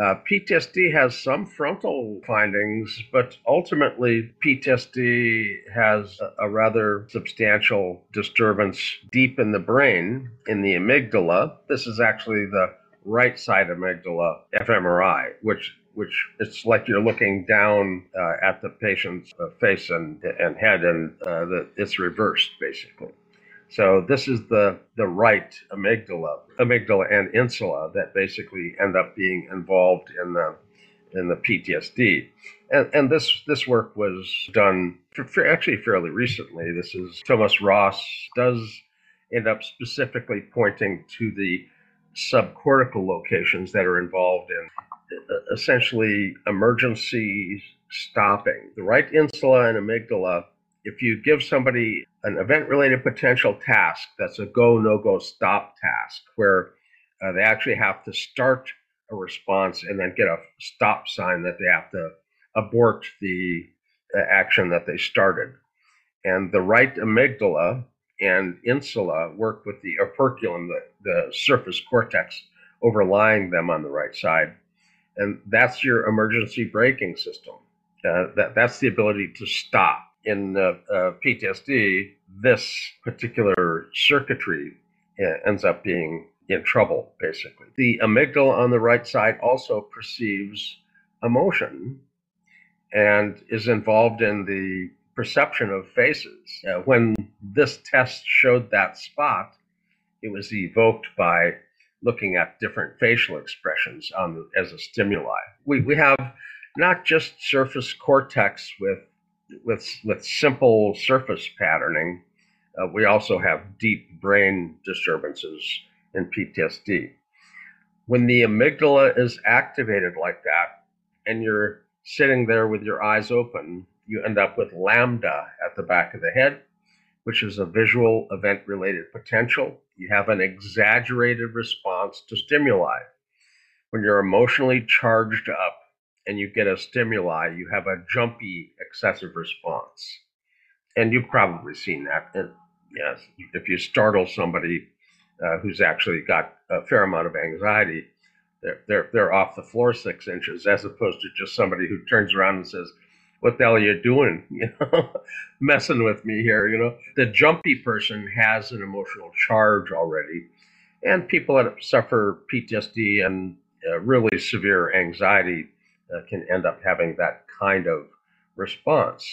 Uh, PTSD has some frontal findings, but ultimately, PTSD has a, a, rather substantial disturbance deep in the brain, in the amygdala. This is actually the right side amygdala fMRI, which which it's like you're looking down uh, at the patient's uh, face and, and head, and uh, the, it's reversed basically. So this is the the right amygdala, amygdala and insula that basically end up being involved in the in the PTSD. And, and this this work was done for, for actually fairly recently. This is Thomas Ross does end up specifically pointing to the subcortical locations that are involved in uh, essentially emergency stopping. The right insula and amygdala if you give somebody an event related potential task that's a go, no go, stop task, where uh, they actually have to start a response and then get a stop sign that they have to abort the uh, action that they started. And the right amygdala and insula work with the operculum, the, the surface cortex overlying them on the right side. And that's your emergency braking system. Uh, that, that's the ability to stop in uh, PTSD, this particular circuitry uh, ends up being in trouble, basically. The amygdala on the right side also perceives emotion and is involved in the perception of faces. Uh, when this test showed that spot, it was evoked by looking at different facial expressions on the, as a stimuli. We, we have not just surface cortex with with with simple surface patterning, uh, we also have deep brain disturbances in PTSD. When the amygdala is activated like that, and you're sitting there with your eyes open, you end up with lambda at the back of the head, which is a visual event related potential. You have an exaggerated response to stimuli. When you're emotionally charged up, and you get a stimuli, you have a jumpy excessive response. And you've probably seen that. And yes, if you startle somebody uh, who's actually got a fair amount of anxiety, they're, they're, they're off the floor six inches, as opposed to just somebody who turns around and says, what the hell are you doing? You know, messing with me here. You know, the jumpy person has an emotional charge already, and people that suffer PTSD and uh, really severe anxiety Uh, can end up having that kind of response.